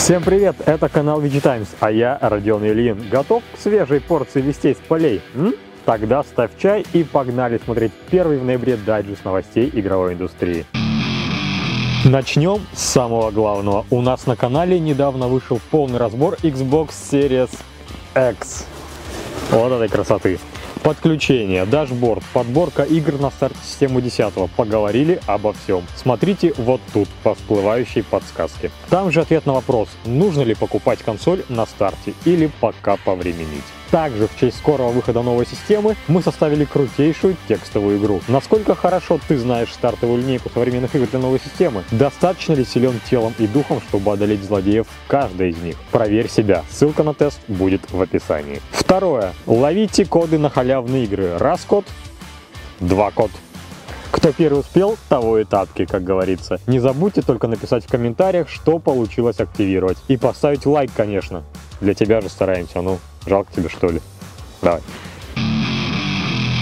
Всем привет, это канал VG Times, а я Родион Ильин. Готов к свежей порции вестей с полей? М? Тогда ставь чай и погнали смотреть первый в ноябре дайджест новостей игровой индустрии. Начнем с самого главного. У нас на канале недавно вышел полный разбор Xbox Series X. Вот этой красоты. Подключение, дашборд, подборка игр на старте системы 10. Поговорили обо всем. Смотрите вот тут, по всплывающей подсказке. Там же ответ на вопрос, нужно ли покупать консоль на старте или пока повременить. Также в честь скорого выхода новой системы мы составили крутейшую текстовую игру. Насколько хорошо ты знаешь стартовую линейку современных игр для новой системы? Достаточно ли силен телом и духом, чтобы одолеть злодеев каждой из них? Проверь себя. Ссылка на тест будет в описании. Второе. Ловите коды на халявные игры. Раз код, два код. Кто первый успел, того и тапки, как говорится. Не забудьте только написать в комментариях, что получилось активировать. И поставить лайк, конечно. Для тебя же стараемся, ну, жалко тебе что ли. Давай.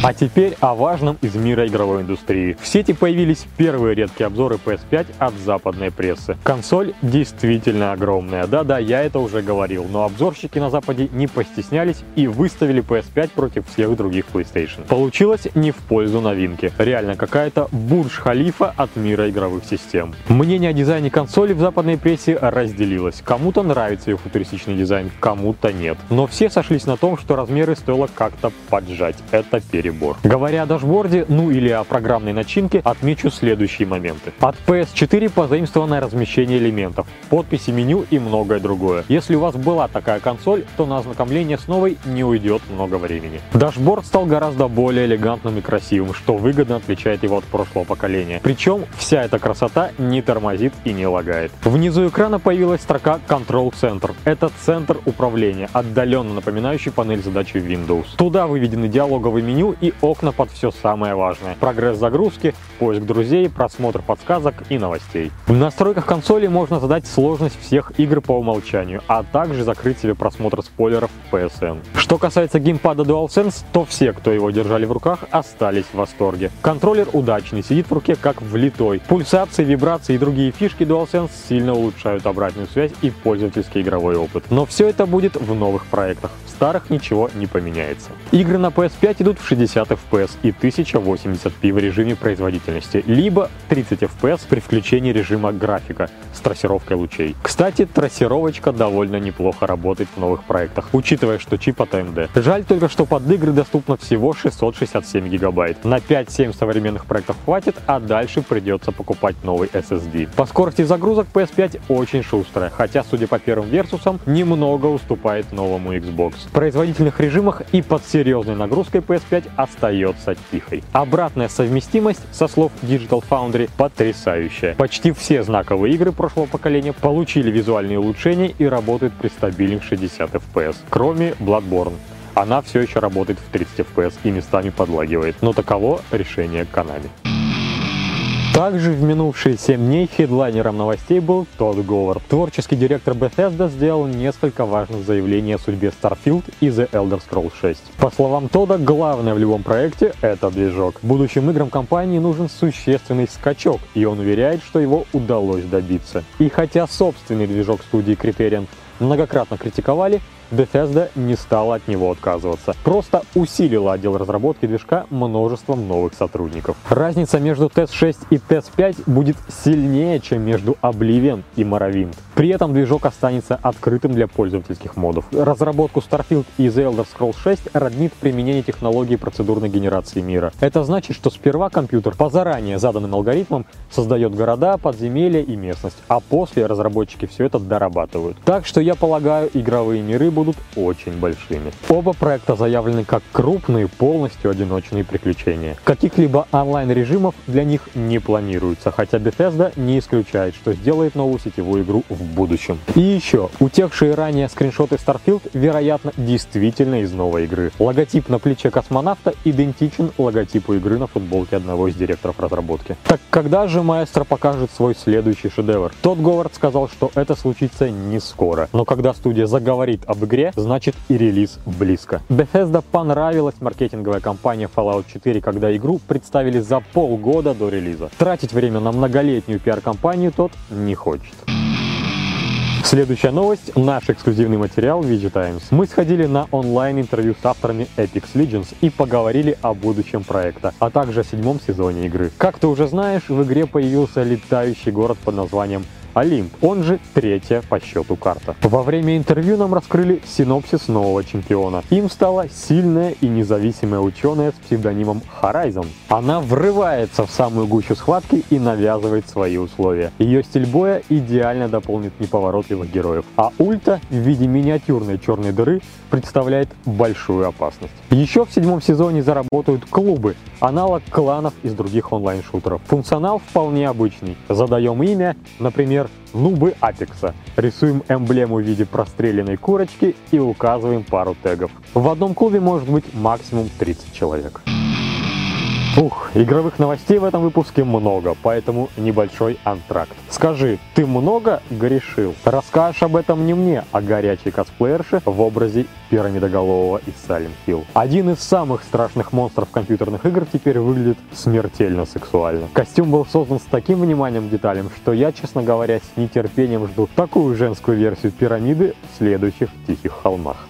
А теперь о важном из мира игровой индустрии. В сети появились первые редкие обзоры PS5 от западной прессы. Консоль действительно огромная. Да-да, я это уже говорил, но обзорщики на Западе не постеснялись и выставили PS5 против всех других PlayStation. Получилось не в пользу новинки. Реально какая-то бурдж-халифа от мира игровых систем. Мнение о дизайне консоли в западной прессе разделилось. Кому-то нравится ее футуристичный дизайн, кому-то нет. Но все сошлись на том, что размеры стоило как-то поджать. Это перед перебор. Говоря о дашборде, ну или о программной начинке, отмечу следующие моменты. От PS4 позаимствованное размещение элементов, подписи меню и многое другое. Если у вас была такая консоль, то на ознакомление с новой не уйдет много времени. Дашборд стал гораздо более элегантным и красивым, что выгодно отличает его от прошлого поколения. Причем вся эта красота не тормозит и не лагает. Внизу экрана появилась строка Control Center. Это центр управления, отдаленно напоминающий панель задач Windows. Туда выведены диалоговые меню и окна под все самое важное. Прогресс загрузки, поиск друзей, просмотр подсказок и новостей. В настройках консоли можно задать сложность всех игр по умолчанию, а также закрыть себе просмотр спойлеров PSN. Что касается геймпада DualSense, то все, кто его держали в руках, остались в восторге. Контроллер удачный, сидит в руке как влитой. Пульсации, вибрации и другие фишки DualSense сильно улучшают обратную связь и пользовательский игровой опыт. Но все это будет в новых проектах. В старых ничего не поменяется. Игры на PS5 идут в 60 60 FPS и 1080p в режиме производительности, либо 30 FPS при включении режима графика с трассировкой лучей. Кстати, трассировочка довольно неплохо работает в новых проектах, учитывая, что чип от AMD. Жаль только, что под игры доступно всего 667 гигабайт. На 5-7 современных проектов хватит, а дальше придется покупать новый SSD. По скорости загрузок PS5 очень шустрая, хотя, судя по первым версусам, немного уступает новому Xbox. В производительных режимах и под серьезной нагрузкой PS5 остается тихой. Обратная совместимость, со слов Digital Foundry, потрясающая. Почти все знаковые игры прошлого поколения получили визуальные улучшения и работают при стабильных 60 FPS, кроме Bloodborne она все еще работает в 30 FPS и местами подлагивает, но таково решение Konami. Также в минувшие 7 дней хедлайнером новостей был Тодд Говард. Творческий директор Bethesda сделал несколько важных заявлений о судьбе Starfield и The Elder Scrolls 6. По словам Тодда, главное в любом проекте — это движок. Будущим играм компании нужен существенный скачок, и он уверяет, что его удалось добиться. И хотя собственный движок студии Criterion многократно критиковали, Bethesda не стала от него отказываться, просто усилила отдел разработки движка множеством новых сотрудников. Разница между TES 6 и TES 5 будет сильнее, чем между Oblivion и Morrowind. При этом движок останется открытым для пользовательских модов. Разработку Starfield и The Elder Scrolls 6 роднит применение технологии процедурной генерации мира. Это значит, что сперва компьютер по заранее заданным алгоритмам создает города, подземелья и местность, а после разработчики все это дорабатывают. Так что я полагаю, игровые миры будут очень большими. Оба проекта заявлены как крупные, полностью одиночные приключения. Каких-либо онлайн-режимов для них не планируется, хотя Bethesda не исключает, что сделает новую сетевую игру в будущем. И еще, утекшие ранее скриншоты Starfield, вероятно, действительно из новой игры. Логотип на плече космонавта идентичен логотипу игры на футболке одного из директоров разработки. Так когда же маэстро покажет свой следующий шедевр? Тот Говард сказал, что это случится не скоро, но когда студия заговорит об игре, значит и релиз близко. Bethesda понравилась маркетинговая компания Fallout 4, когда игру представили за полгода до релиза. Тратить время на многолетнюю пиар-компанию тот не хочет. Следующая новость – наш эксклюзивный материал VG Times. Мы сходили на онлайн-интервью с авторами Apex Legends и поговорили о будущем проекта, а также о седьмом сезоне игры. Как ты уже знаешь, в игре появился летающий город под названием Олимп, он же третья по счету карта. Во время интервью нам раскрыли синопсис нового чемпиона. Им стала сильная и независимая ученая с псевдонимом Horizon. Она врывается в самую гущу схватки и навязывает свои условия. Ее стиль боя идеально дополнит неповоротливых героев, а ульта в виде миниатюрной черной дыры представляет большую опасность. Еще в седьмом сезоне заработают клубы, аналог кланов из других онлайн-шутеров. Функционал вполне обычный. Задаем имя, например, нубы Апекса. Рисуем эмблему в виде простреленной курочки и указываем пару тегов. В одном клубе может быть максимум 30 человек. Ух, игровых новостей в этом выпуске много, поэтому небольшой антракт. Скажи, ты много грешил? Расскажешь об этом не мне, а горячей косплеерше в образе пирамидоголового из Silent Hill. Один из самых страшных монстров компьютерных игр теперь выглядит смертельно сексуально. Костюм был создан с таким вниманием деталям, что я, честно говоря, с нетерпением жду такую женскую версию пирамиды в следующих Тихих холмах.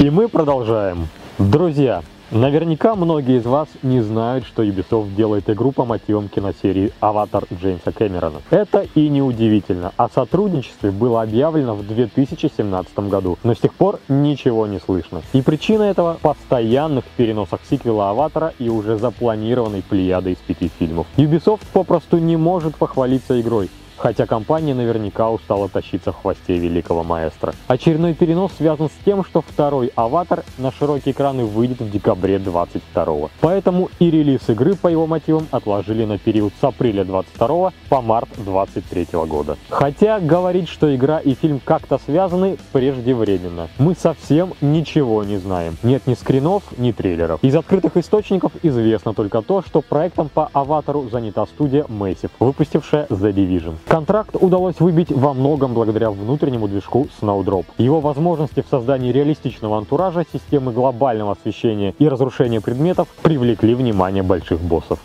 И мы продолжаем. Друзья, Наверняка многие из вас не знают, что Ubisoft делает игру по мотивам киносерии «Аватар» Джеймса Кэмерона. Это и не удивительно. О сотрудничестве было объявлено в 2017 году, но с тех пор ничего не слышно. И причина этого – постоянных переносах сиквела «Аватара» и уже запланированной плеяды из пяти фильмов. Ubisoft попросту не может похвалиться игрой, хотя компания наверняка устала тащиться в хвосте великого маэстро. Очередной перенос связан с тем, что второй «Аватар» на широкие экраны выйдет в декабре 22 Поэтому и релиз игры по его мотивам отложили на период с апреля 22 по март 23 года. Хотя говорить, что игра и фильм как-то связаны, преждевременно. Мы совсем ничего не знаем. Нет ни скринов, ни трейлеров. Из открытых источников известно только то, что проектом по «Аватару» занята студия Massive, выпустившая The Division. Контракт удалось выбить во многом благодаря внутреннему движку Snowdrop. Его возможности в создании реалистичного антуража, системы глобального освещения и разрушения предметов привлекли внимание больших боссов.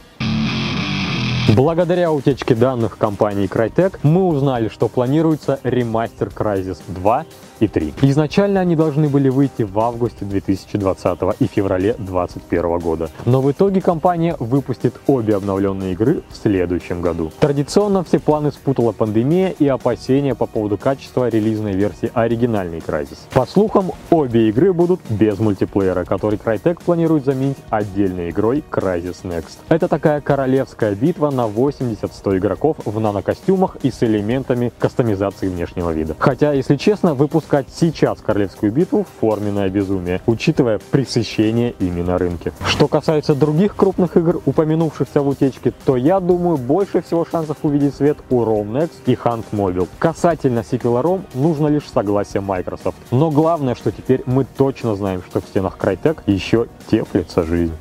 Благодаря утечке данных компании Crytek мы узнали, что планируется ремастер Crysis 2 и 3. Изначально они должны были выйти в августе 2020 и феврале 2021 года. Но в итоге компания выпустит обе обновленные игры в следующем году. Традиционно все планы спутала пандемия и опасения по поводу качества релизной версии оригинальной Crysis. По слухам, обе игры будут без мультиплеера, который Crytek планирует заменить отдельной игрой Crysis Next. Это такая королевская битва на 80-100 игроков в нанокостюмах и с элементами кастомизации внешнего вида. Хотя, если честно, выпуск запускать сейчас Королевскую битву – форменное безумие, учитывая пресыщение ими на рынке. Что касается других крупных игр, упомянувшихся в утечке, то я думаю, больше всего шансов увидеть свет у Rome Next и Hunt Mobile. Касательно сиквела Rome, нужно лишь согласие Microsoft. Но главное, что теперь мы точно знаем, что в стенах Crytek еще теплится жизнь.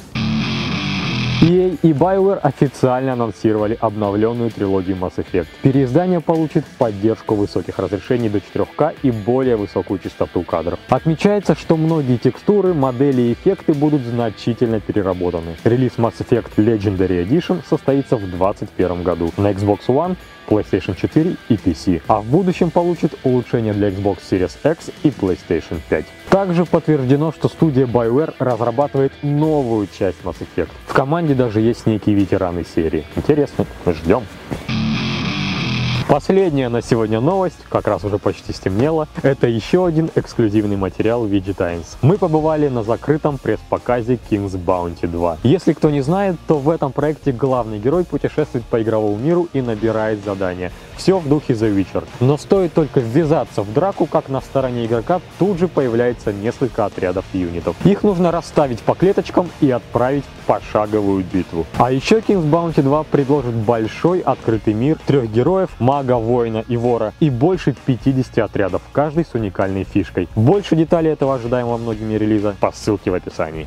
EA и BioWare официально анонсировали обновленную трилогию Mass Effect. Переиздание получит поддержку высоких разрешений до 4К и более высокую частоту кадров. Отмечается, что многие текстуры, модели и эффекты будут значительно переработаны. Релиз Mass Effect Legendary Edition состоится в 2021 году на Xbox One, PlayStation 4 и PC, а в будущем получит улучшение для Xbox Series X и PlayStation 5. Также подтверждено, что студия BioWare разрабатывает новую часть Mass Effect. В команде даже есть некие ветераны серии. Интересно, ждем. Последняя на сегодня новость, как раз уже почти стемнело, это еще один эксклюзивный материал VG Times. Мы побывали на закрытом пресс-показе King's Bounty 2. Если кто не знает, то в этом проекте главный герой путешествует по игровому миру и набирает задания. Все в духе The Witcher. Но стоит только ввязаться в драку, как на стороне игрока тут же появляется несколько отрядов юнитов. Их нужно расставить по клеточкам и отправить в пошаговую битву. А еще King's Bounty 2 предложит большой открытый мир, трех героев, мага, воина и вора и больше 50 отрядов, каждый с уникальной фишкой. Больше деталей этого ожидаемого многими релиза по ссылке в описании.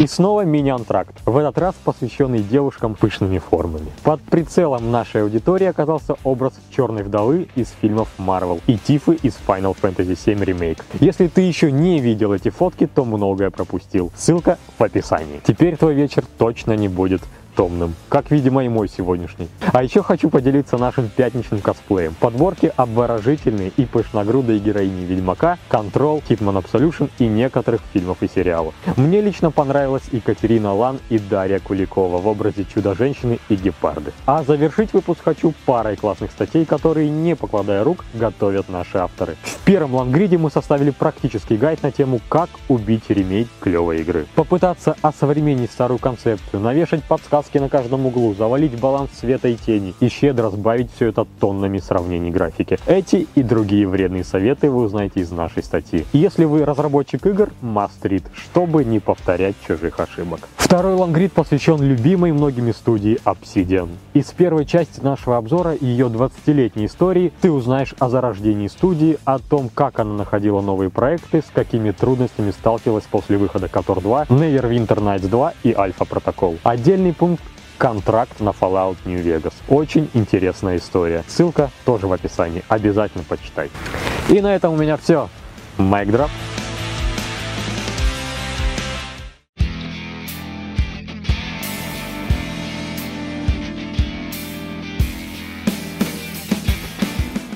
И снова мини-антракт, в этот раз посвященный девушкам пышными формами. Под прицелом нашей аудитории оказался образ Черной Вдовы из фильмов Marvel и Тифы из Final Fantasy VII Remake. Если ты еще не видел эти фотки, то многое пропустил. Ссылка в описании. Теперь твой вечер точно не будет томным, как, видимо, и мой сегодняшний. А еще хочу поделиться нашим пятничным косплеем. Подборки обворожительные и пышногрудые героини Ведьмака, Control, Hitman Absolution и некоторых фильмов и сериалов. Мне лично понравилась Екатерина Лан и Дарья Куликова в образе Чудо-женщины и Гепарды. А завершить выпуск хочу парой классных статей, которые, не покладая рук, готовят наши авторы. В первом лангриде мы составили практический гайд на тему «Как убить ремейк клевой игры». Попытаться осовременить старую концепцию, навешать подсказки на каждом углу, завалить баланс света и тени и щедро сбавить все это тоннами сравнений графики. Эти и другие вредные советы вы узнаете из нашей статьи. Если вы разработчик игр, must read, чтобы не повторять чужих ошибок. Второй лангрид посвящен любимой многими студии Obsidian. Из первой части нашего обзора ее 20-летней истории ты узнаешь о зарождении студии, о том, как она находила новые проекты, с какими трудностями сталкивалась после выхода KOTOR 2, Neverwinter Nights 2 и Alpha Protocol. Отдельный пункт контракт на Fallout New Vegas. Очень интересная история. Ссылка тоже в описании. Обязательно почитай. И на этом у меня все. Майк дроп.